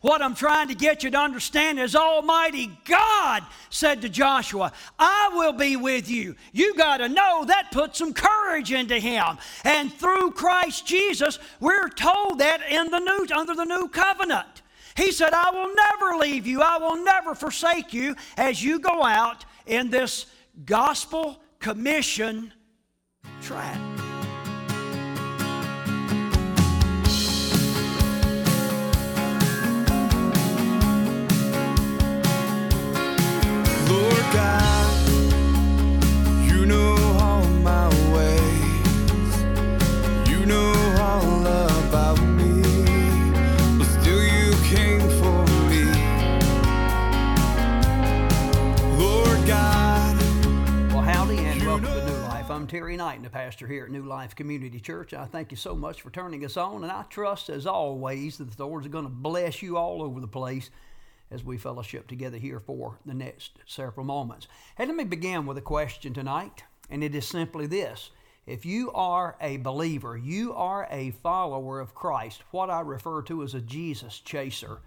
What I'm trying to get you to understand is Almighty God said to Joshua, I will be with you. You got to know that put some courage into him. And through Christ Jesus, we're told that in the new, under the new covenant. He said, I will never leave you, I will never forsake you as you go out in this gospel commission track. Terry Knight, the pastor here at New Life Community Church. I thank you so much for turning us on, and I trust, as always, that the Lord's going to bless you all over the place as we fellowship together here for the next several moments. And let me begin with a question tonight, and it is simply this. If you are a believer, you are a follower of Christ, what I refer to as a Jesus chaser,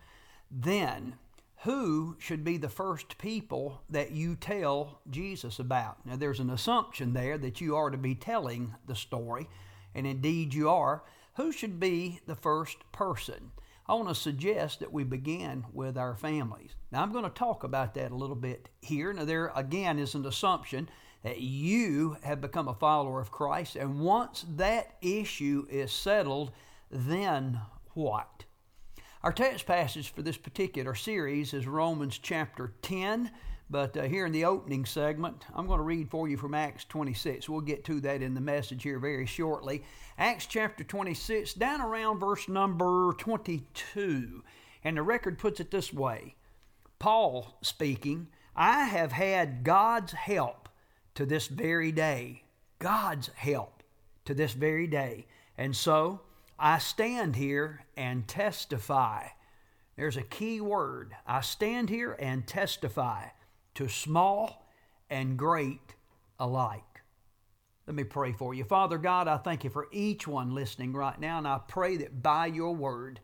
then who should be the first people that you tell Jesus about. Now, there's an assumption there that you are to be telling the story, and indeed you are. Who should be the first person? I want to suggest that we begin with our families. Now, I'm going to talk about that a little bit here. Now, there again is an assumption that you have become a follower of Christ, and once that issue is settled, then what? Our text passage for this particular series is Romans chapter 10, but uh, here in the opening segment, I'm going to read for you from Acts 26. We'll get to that in the message here very shortly. Acts chapter 26, down around verse number 22. And the record puts it this way Paul speaking, I have had God's help to this very day. God's help to this very day. And so, I stand here and testify. There's a key word. I stand here and testify to small and great alike. Let me pray for you. Father God, I thank you for each one listening right now, and I pray that by your word,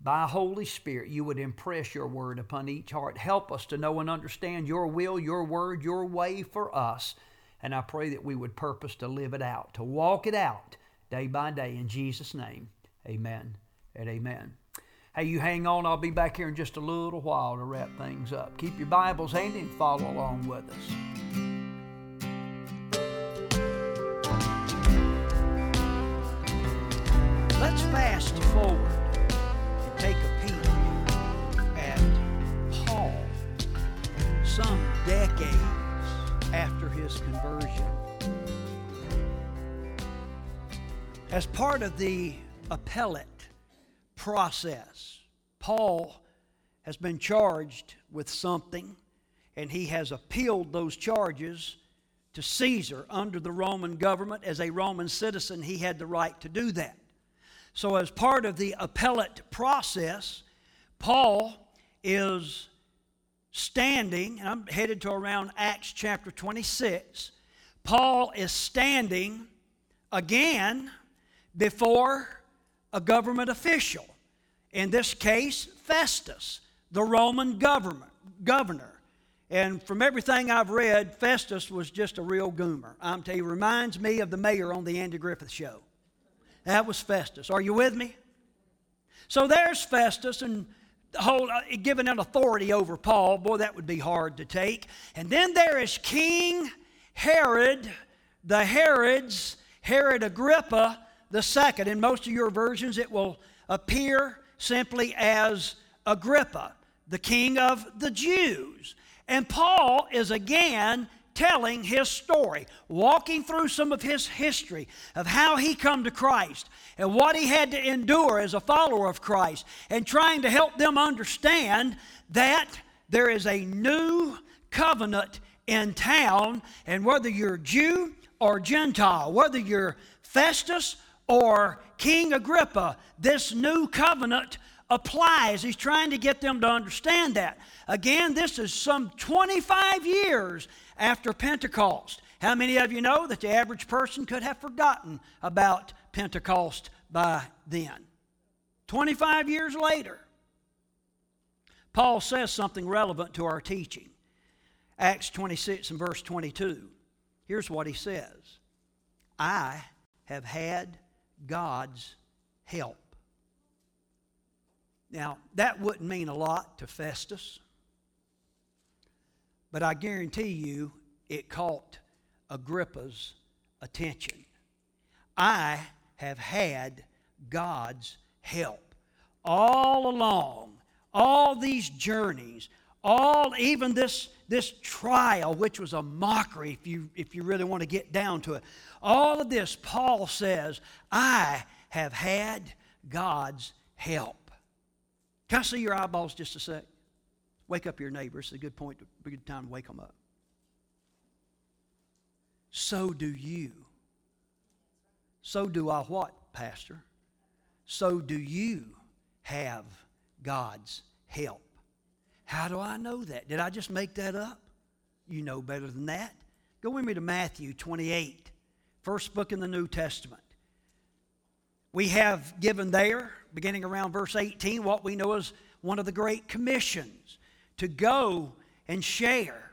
by Holy Spirit, you would impress your word upon each heart. Help us to know and understand your will, your word, your way for us. And I pray that we would purpose to live it out, to walk it out day by day. In Jesus' name, amen and amen. Hey, you hang on. I'll be back here in just a little while to wrap things up. Keep your Bibles handy and follow along with us. Let's fast forward and take a peek at Paul some decades after his conversion. As part of the appellate process, Paul has been charged with something, and he has appealed those charges to Caesar under the Roman government. As a Roman citizen, he had the right to do that. So, as part of the appellate process, Paul is standing, and I'm headed to around Acts chapter 26. Paul is standing again before a government official. In this case, Festus, the Roman government, governor. And from everything I've read, Festus was just a real goomer. I'm telling you, reminds me of the mayor on the Andy Griffith show. That was Festus. Are you with me? So there's Festus and hold, uh, giving an authority over Paul. Boy, that would be hard to take. And then there is King Herod, the Herods, Herod Agrippa, the second. In most of your versions, it will appear simply as Agrippa, the king of the Jews. And Paul is again telling his story, walking through some of his history of how he come to Christ and what he had to endure as a follower of Christ and trying to help them understand that there is a new covenant in town and whether you're Jew or Gentile, whether you're Festus or King Agrippa, this new covenant applies. He's trying to get them to understand that. Again, this is some 25 years after Pentecost. How many of you know that the average person could have forgotten about Pentecost by then? 25 years later. Paul says something relevant to our teaching. Acts 26 and verse 22. Here's what he says I have had God's help. Now, that wouldn't mean a lot to Festus, but I guarantee you it caught Agrippa's attention. I have had God's help all along, all these journeys, all even this, this trial, which was a mockery if you, if you really want to get down to it. All of this, Paul says, I have had God's help. Can I see your eyeballs just a sec? Wake up your neighbor. It's a good point, a good time to wake them up. So do you. So do I what, Pastor? So do you have God's help. How do I know that? Did I just make that up? You know better than that. Go with me to Matthew 28, first book in the New Testament. We have given there, beginning around verse 18, what we know as one of the great commissions to go and share.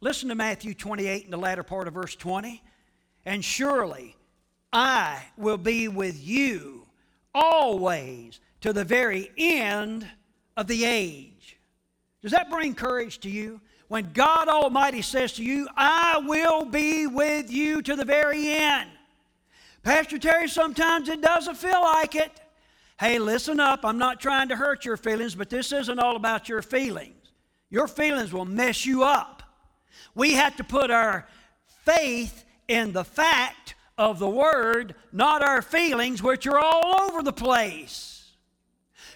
Listen to Matthew 28 in the latter part of verse 20. And surely I will be with you always to the very end of the age. Does that bring courage to you? When God Almighty says to you, I will be with you to the very end. Pastor Terry, sometimes it doesn't feel like it. Hey, listen up. I'm not trying to hurt your feelings, but this isn't all about your feelings. Your feelings will mess you up. We have to put our faith in the fact of the Word, not our feelings, which are all over the place.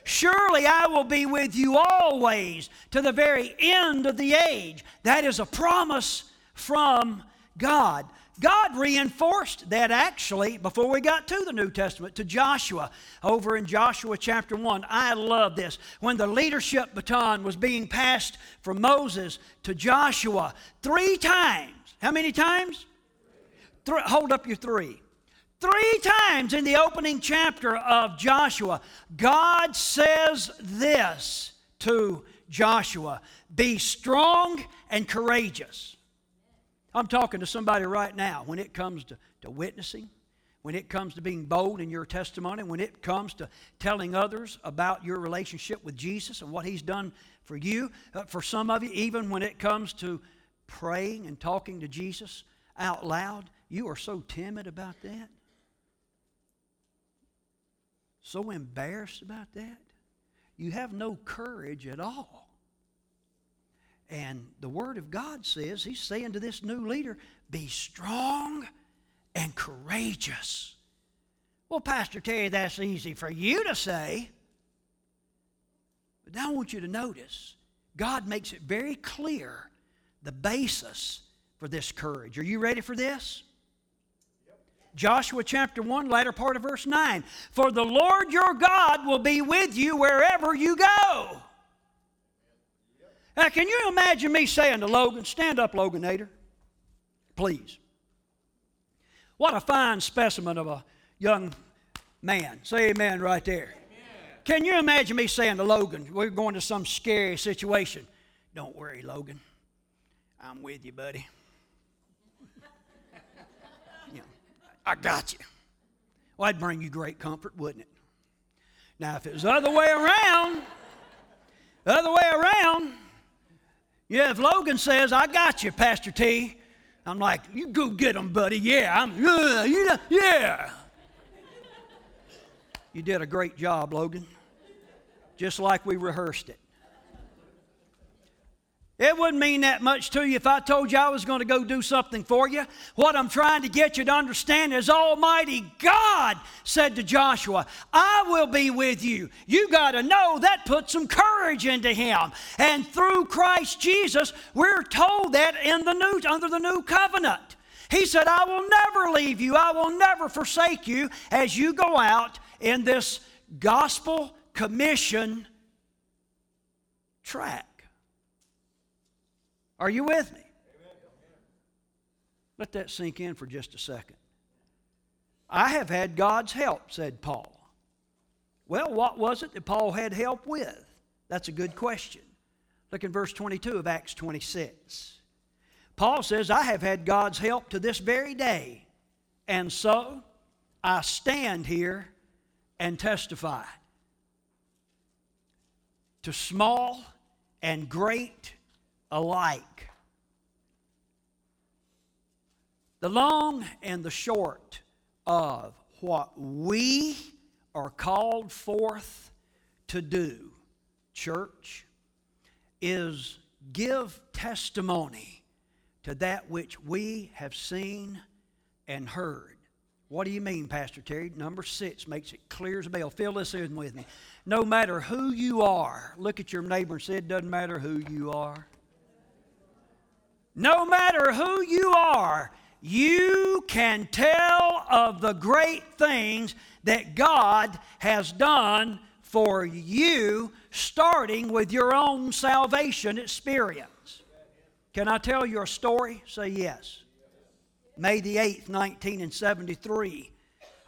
Surely I will be with you always to the very end of the age. That is a promise from God. God reinforced that actually before we got to the New Testament, to Joshua, over in Joshua chapter 1. I love this. When the leadership baton was being passed from Moses to Joshua, three times. How many times? Three, hold up your three. Three times in the opening chapter of Joshua, God says this to Joshua Be strong and courageous. I'm talking to somebody right now when it comes to, to witnessing, when it comes to being bold in your testimony, when it comes to telling others about your relationship with Jesus and what He's done for you. Uh, for some of you, even when it comes to praying and talking to Jesus out loud, you are so timid about that so embarrassed about that. You have no courage at all. And the Word of God says, He's saying to this new leader, be strong and courageous. Well, Pastor Terry, that's easy for you to say. But now I want you to notice God makes it very clear the basis for this courage. Are you ready for this? Joshua chapter 1, latter part of verse 9. For the Lord your God will be with you wherever you go. Now, can you imagine me saying to Logan, stand up, Loganator, please. What a fine specimen of a young man. Say amen right there. Can you imagine me saying to Logan, we're going to some scary situation? Don't worry, Logan. I'm with you, buddy. I got you. Well, that'd bring you great comfort, wouldn't it? Now, if it was the other way around, the other way around, yeah, if Logan says, I got you, Pastor T, I'm like, you go get him, buddy. Yeah, I'm, uh, you know, yeah. You did a great job, Logan, just like we rehearsed it. It wouldn't mean that much to you if I told you I was going to go do something for you. What I'm trying to get you to understand is Almighty God said to Joshua, I will be with you. You got to know that put some courage into him. And through Christ Jesus, we're told that in the new under the new covenant. He said, I will never leave you. I will never forsake you as you go out in this gospel commission track. Are you with me? Let that sink in for just a second. I have had God's help, said Paul. Well, what was it that Paul had help with? That's a good question. Look in verse 22 of Acts 26. Paul says, I have had God's help to this very day, and so I stand here and testify. To small and great alike. The long and the short of what we are called forth to do, church, is give testimony to that which we have seen and heard. What do you mean, Pastor Terry? Number six makes it clear as a bell. Fill this in with me. No matter who you are, look at your neighbor and say, It doesn't matter who you are. No matter who you are, you can tell of the great things that God has done for you, starting with your own salvation experience. Can I tell you a story? Say yes. May the 8th, 1973,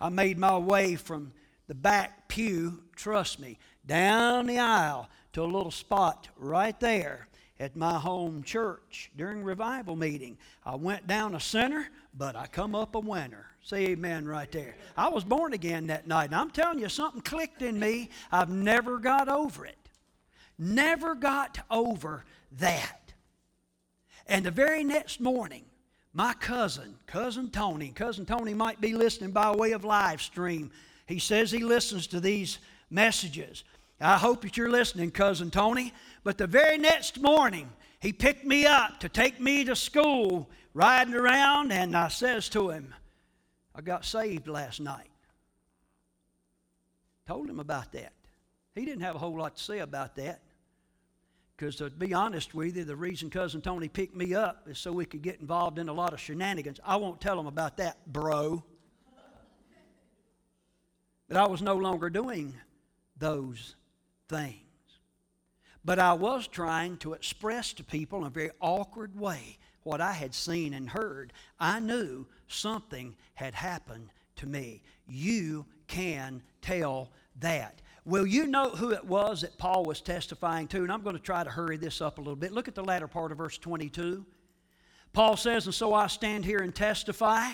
I made my way from the back pew, trust me, down the aisle to a little spot right there at my home church during revival meeting. I went down a sinner, but I come up a winner. Say amen right there. I was born again that night, and I'm telling you, something clicked in me. I've never got over it. Never got over that. And the very next morning, my cousin, cousin Tony, cousin Tony might be listening by way of live stream. He says he listens to these messages. I hope that you're listening, cousin Tony. But the very next morning, he picked me up to take me to school, riding around, and I says to him, I got saved last night. Told him about that. He didn't have a whole lot to say about that. Because to be honest with you, the reason Cousin Tony picked me up is so we could get involved in a lot of shenanigans. I won't tell him about that, bro. But I was no longer doing those things. But I was trying to express to people in a very awkward way what I had seen and heard. I knew something had happened to me. You can tell that. Well, you know who it was that Paul was testifying to, and I'm going to try to hurry this up a little bit. Look at the latter part of verse 22. Paul says, And so I stand here and testify.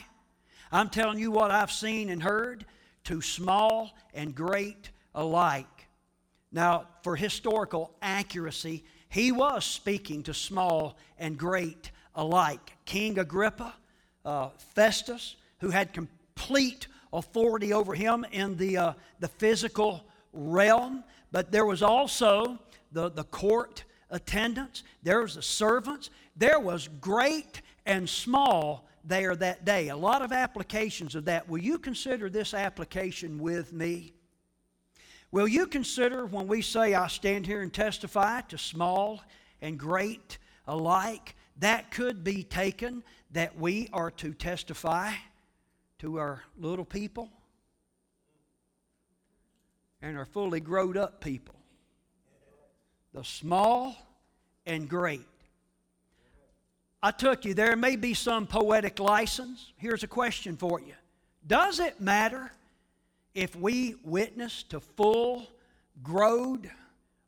I'm telling you what I've seen and heard to small and great alike. Now, for historical accuracy, he was speaking to small and great alike. King Agrippa, uh, Festus, who had complete authority over him in the, uh, the physical realm, but there was also the, the court attendants, there was the servants, there was great and small there that day. A lot of applications of that. Will you consider this application with me? Will you consider when we say, I stand here and testify to small and great alike, that could be taken that we are to testify to our little people? and our fully growed up people. The small and great. I took you there may be some poetic license. Here's a question for you Does it matter if we witness to full, growed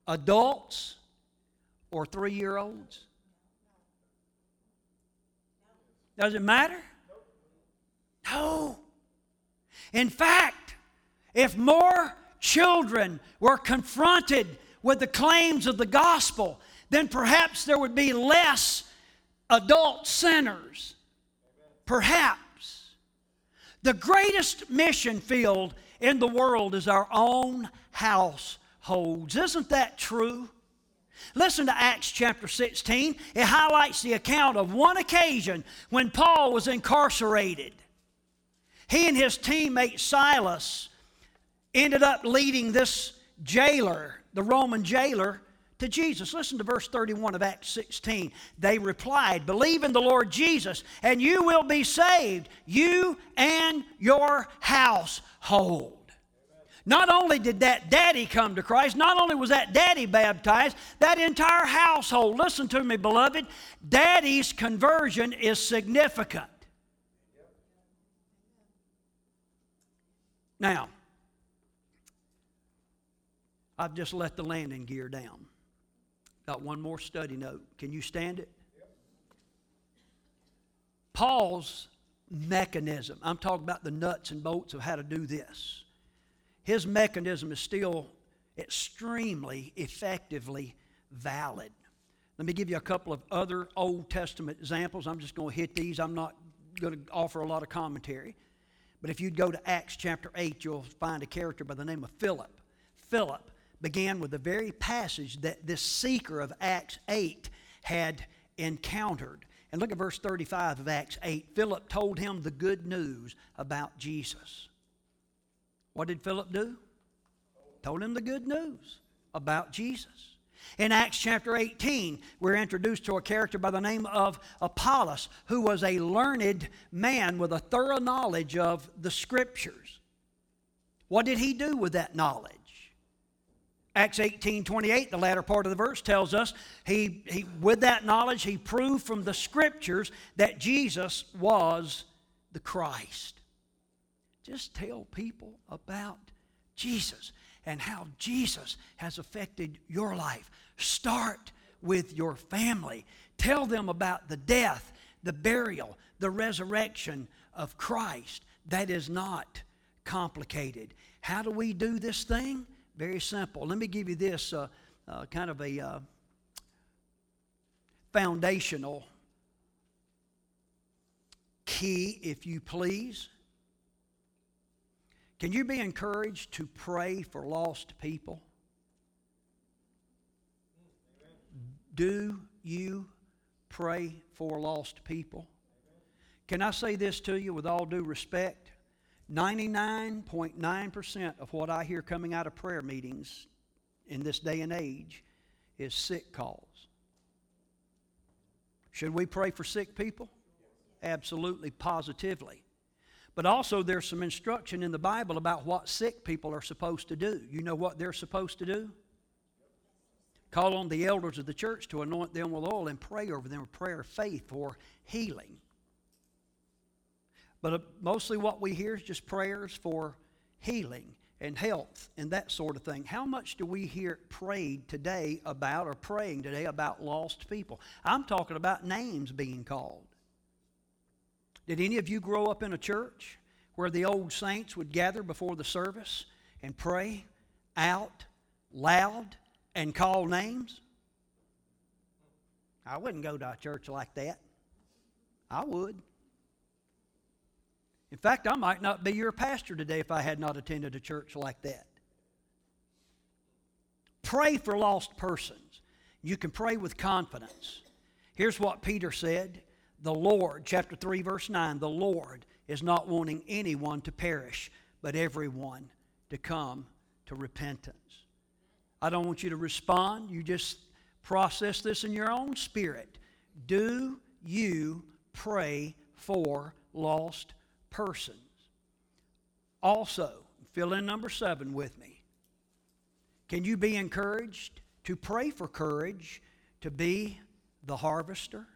adults or three year olds? Does it matter? No. In fact, if more children were confronted with the claims of the gospel, then perhaps there would be less adult sinners. Perhaps. The greatest mission field in the world is our own households. Isn't that true? Listen to Acts chapter 16. It highlights the account of one occasion when Paul was incarcerated. He and his teammate Silas ended up leading this jailer, the Roman jailer, to Jesus. Listen to verse 31 of Acts 16. They replied, Believe in the Lord Jesus, and you will be saved, you and your household. Not only did that daddy come to Christ, not only was that daddy baptized, that entire household, listen to me, beloved, daddy's conversion is significant. Now, I've just let the landing gear down. Got one more study note. Can you stand it? Paul's mechanism, I'm talking about the nuts and bolts of how to do this. His mechanism is still extremely effectively valid. Let me give you a couple of other Old Testament examples. I'm just going to hit these. I'm not going to offer a lot of commentary. But if you'd go to Acts chapter 8, you'll find a character by the name of Philip. Philip began with the very passage that this seeker of Acts 8 had encountered. And look at verse 35 of Acts 8. Philip told him the good news about Jesus. What did Philip do? Told him the good news about Jesus. In Acts chapter 18, we're introduced to a character by the name of Apollos, who was a learned man with a thorough knowledge of the Scriptures. What did he do with that knowledge? Acts 18 28, the latter part of the verse tells us he, he, with that knowledge, he proved from the Scriptures that Jesus was the Christ. Just tell people about Jesus and how Jesus has affected your life. Start with your family. Tell them about the death, the burial, the resurrection of Christ. That is not complicated. How do we do this thing? Very simple. Let me give you this uh, uh, kind of a uh, foundational key, if you please. Can you be encouraged to pray for lost people? Do you pray for lost people? Can I say this to you with all due respect? 99.9% of what I hear coming out of prayer meetings in this day and age is sick calls. Should we pray for sick people? Absolutely, positively. But also, there's some instruction in the Bible about what sick people are supposed to do. You know what they're supposed to do? Call on the elders of the church to anoint them with oil and pray over them a prayer of faith for healing. But uh, mostly what we hear is just prayers for healing and health and that sort of thing. How much do we hear prayed today about or praying today about lost people? I'm talking about names being called. Did any of you grow up in a church where the old saints would gather before the service and pray out loud and call names? I wouldn't go to a church like that. I would. In fact, I might not be your pastor today if I had not attended a church like that. Pray for lost persons. You can pray with confidence. Here's what Peter said the Lord, chapter 3, verse 9, the Lord is not wanting anyone to perish, but everyone to come to repentance. I don't want you to respond. You just process this in your own spirit. Do you pray for lost persons? Also, fill in number seven with me. Can you be encouraged to pray for courage to be the harvester?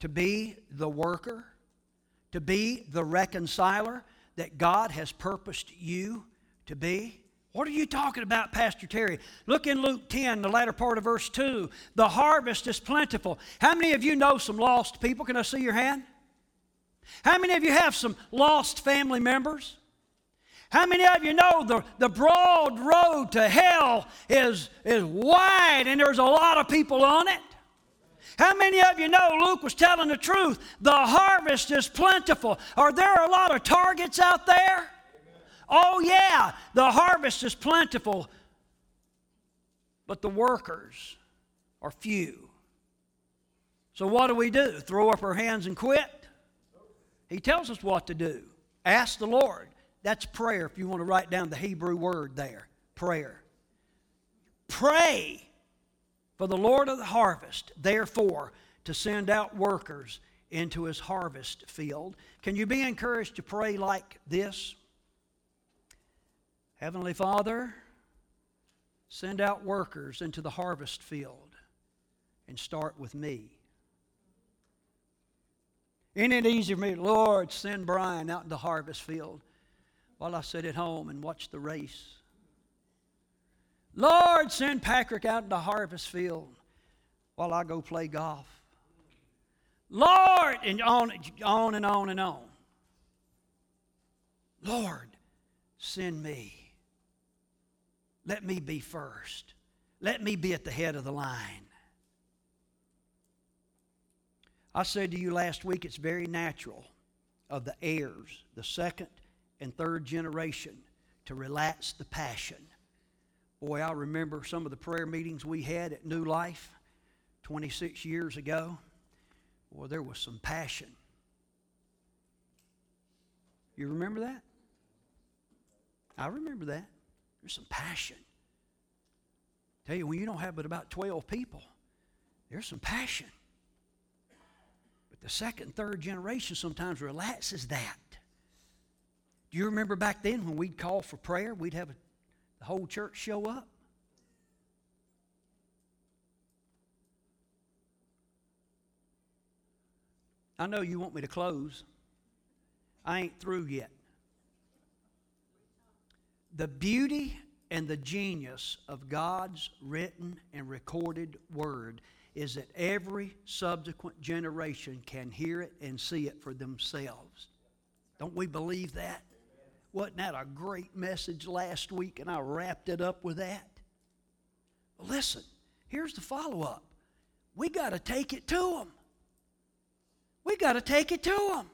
to be the worker, to be the reconciler that God has purposed you to be? What are you talking about, Pastor Terry? Look in Luke 10, the latter part of verse 2. The harvest is plentiful. How many of you know some lost people? Can I see your hand? How many of you have some lost family members? How many of you know the, the broad road to hell is, is wide and there's a lot of people on it? How many of you know Luke was telling the truth? The harvest is plentiful. Are there a lot of targets out there? Oh, yeah, the harvest is plentiful, but the workers are few. So, what do we do? Throw up our hands and quit? He tells us what to do. Ask the Lord. That's prayer if you want to write down the Hebrew word there. Prayer. Pray for the Lord of the harvest, therefore, to send out workers into his harvest field. Can you be encouraged to pray like this? Heavenly Father, send out workers into the harvest field and start with me. Isn't it easy for me, Lord, send Brian out in the harvest field while I sit at home and watch the race? Lord, send Patrick out in the harvest field while I go play golf. Lord, and on, on and on and on. Lord, send me. Let me be first. Let me be at the head of the line. I said to you last week, it's very natural of the heirs, the second and third generation, to relax the passion. Boy, I remember some of the prayer meetings we had at New Life 26 years ago. Boy, there was some passion. You remember that? I remember that. There's some passion. Tell you, when you don't have but about 12 people, there's some passion. The second, third generation sometimes relaxes that. Do you remember back then when we'd call for prayer, we'd have a, the whole church show up? I know you want me to close. I ain't through yet. The beauty and the genius of God's written and recorded word is that every subsequent generation can hear it and see it for themselves. Don't we believe that? Wasn't that a great message last week and I wrapped it up with that? Listen, here's the follow up. We got to take it to them. We got to take it to them.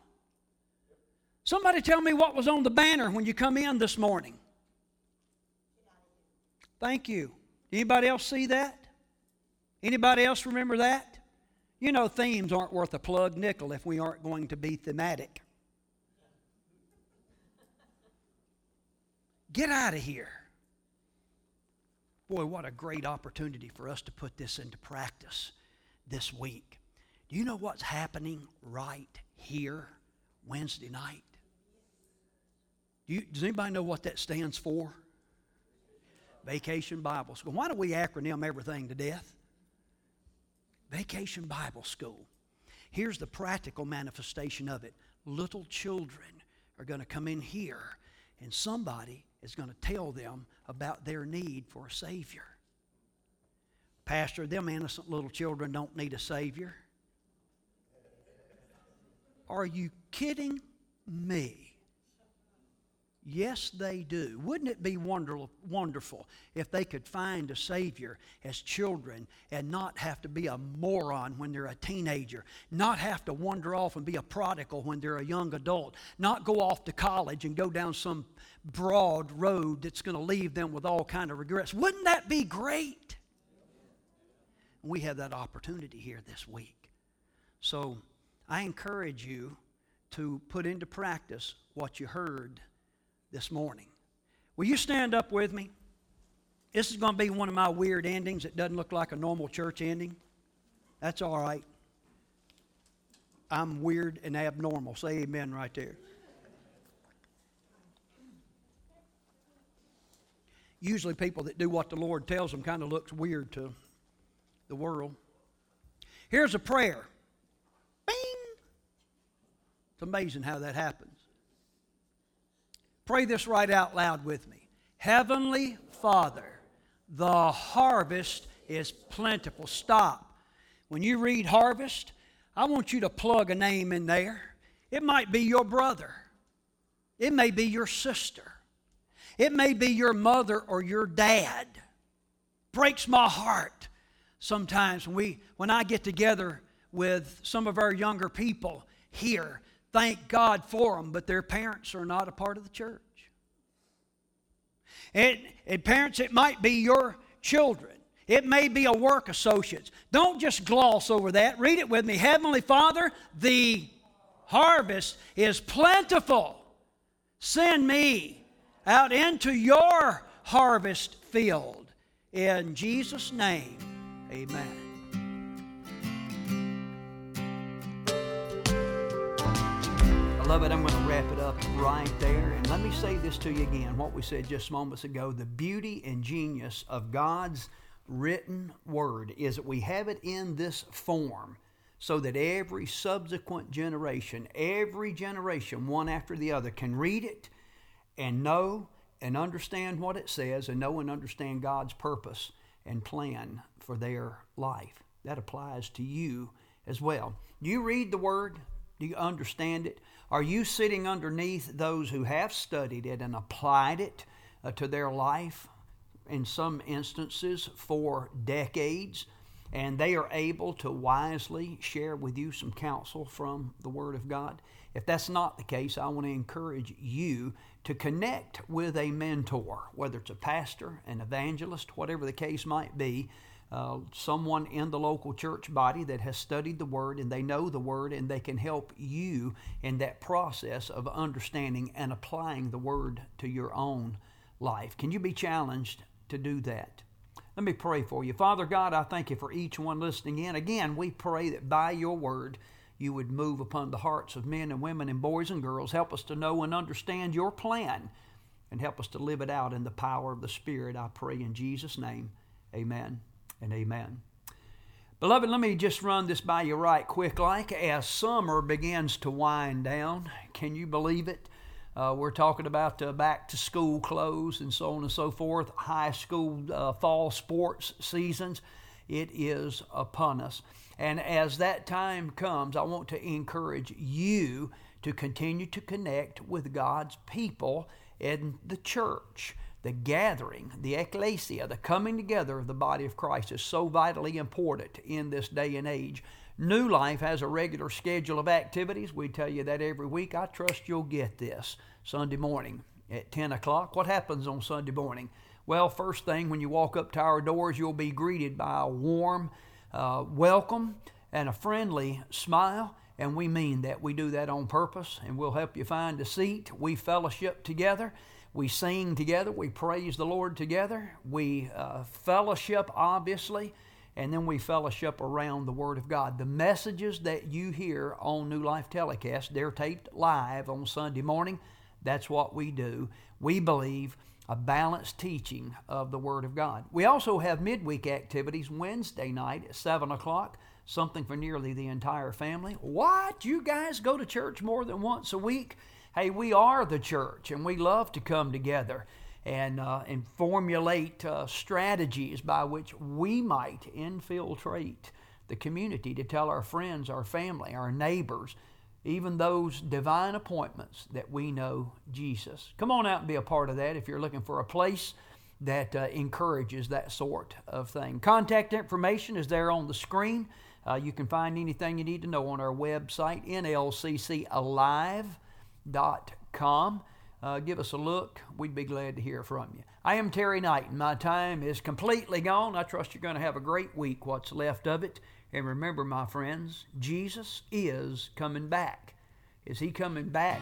Somebody tell me what was on the banner when you come in this morning. Thank you. Anybody else see that? Anybody else remember that? You know, themes aren't worth a plug nickel if we aren't going to be thematic. Get out of here. Boy, what a great opportunity for us to put this into practice this week. Do you know what's happening right here Wednesday night? Do you, does anybody know what that stands for? Vacation Bible School. Why do we acronym everything to death? Vacation Bible School. Here's the practical manifestation of it little children are going to come in here, and somebody is going to tell them about their need for a Savior. Pastor, them innocent little children don't need a Savior. Are you kidding me? Yes, they do. Wouldn't it be wonderful if they could find a Savior as children and not have to be a moron when they're a teenager, not have to wander off and be a prodigal when they're a young adult, not go off to college and go down some broad road that's going to leave them with all kind of regrets? Wouldn't that be great? We have that opportunity here this week. So I encourage you to put into practice what you heard this morning. Will you stand up with me? This is going to be one of my weird endings. It doesn't look like a normal church ending. That's all right. I'm weird and abnormal. Say amen right there. Usually, people that do what the Lord tells them kind of looks weird to the world. Here's a prayer. Bing! It's amazing how that happens. Pray this right out loud with me. Heavenly Father, the harvest is plentiful. Stop. When you read harvest, I want you to plug a name in there. It might be your brother, it may be your sister, it may be your mother or your dad. Breaks my heart sometimes when, we, when I get together with some of our younger people here thank God for them, but their parents are not a part of the church. And, parents, it might be your children. It may be a work associates. Don't just gloss over that. Read it with me. Heavenly Father, the harvest is plentiful. Send me out into your harvest field. In Jesus' name, amen. Beloved, I'm going to wrap it up right there. And let me say this to you again what we said just moments ago. The beauty and genius of God's written word is that we have it in this form so that every subsequent generation, every generation, one after the other, can read it and know and understand what it says and know and understand God's purpose and plan for their life. That applies to you as well. You read the Word? Do you understand it? Are you sitting underneath those who have studied it and applied it uh, to their life in some instances for decades? And they are able to wisely share with you some counsel from the Word of God. If that's not the case, I want to encourage you to connect with a mentor, whether it's a pastor, an evangelist, whatever the case might be, uh, someone in the local church body that has studied the Word and they know the Word and they can help you in that process of understanding and applying the Word to your own life. Can you be challenged to do that? Let me pray for you. Father God, I thank you for each one listening in. Again, we pray that by your Word, you would move upon the hearts of men and women and boys and girls. Help us to know and understand your plan and help us to live it out in the power of the Spirit. I pray in Jesus' name. Amen and amen. Beloved, let me just run this by you right quick. Like as summer begins to wind down, can you believe it? Uh, we're talking about uh, back to school clothes and so on and so forth, high school uh, fall sports seasons. It is upon us. And as that time comes, I want to encourage you to continue to connect with God's people in the church. The gathering, the ecclesia, the coming together of the body of Christ is so vitally important in this day and age. New Life has a regular schedule of activities. We tell you that every week. I trust you'll get this Sunday morning at 10 o'clock. What happens on Sunday morning? Well, first thing, when you walk up to our doors, you'll be greeted by a warm uh, welcome and a friendly smile. And we mean that. We do that on purpose, and we'll help you find a seat. We fellowship together. We sing together. We praise the Lord together. We uh, fellowship, obviously, and then we fellowship around the Word of God. The messages that you hear on New Life Telecast, they're taped live on Sunday morning. That's what we do. We believe a balanced teaching of the Word of God. We also have midweek activities Wednesday night at 7 o'clock, something for nearly the entire family. What? You guys go to church more than once a week? Hey, we are the church, and we love to come together and, uh, and formulate uh, strategies by which we might infiltrate the community to tell our friends, our family, our neighbors, even those divine appointments that we know Jesus. Come on out and be a part of that if you're looking for a place that uh, encourages that sort of thing. Contact information is there on the screen. Uh, you can find anything you need to know on our website, nlccalive.com. Uh, give us a look. We'd be glad to hear from you. I am Terry Knight, and my time is completely gone. I trust you're going to have a great week, what's left of it. And remember, my friends, Jesus is coming back. Is he coming back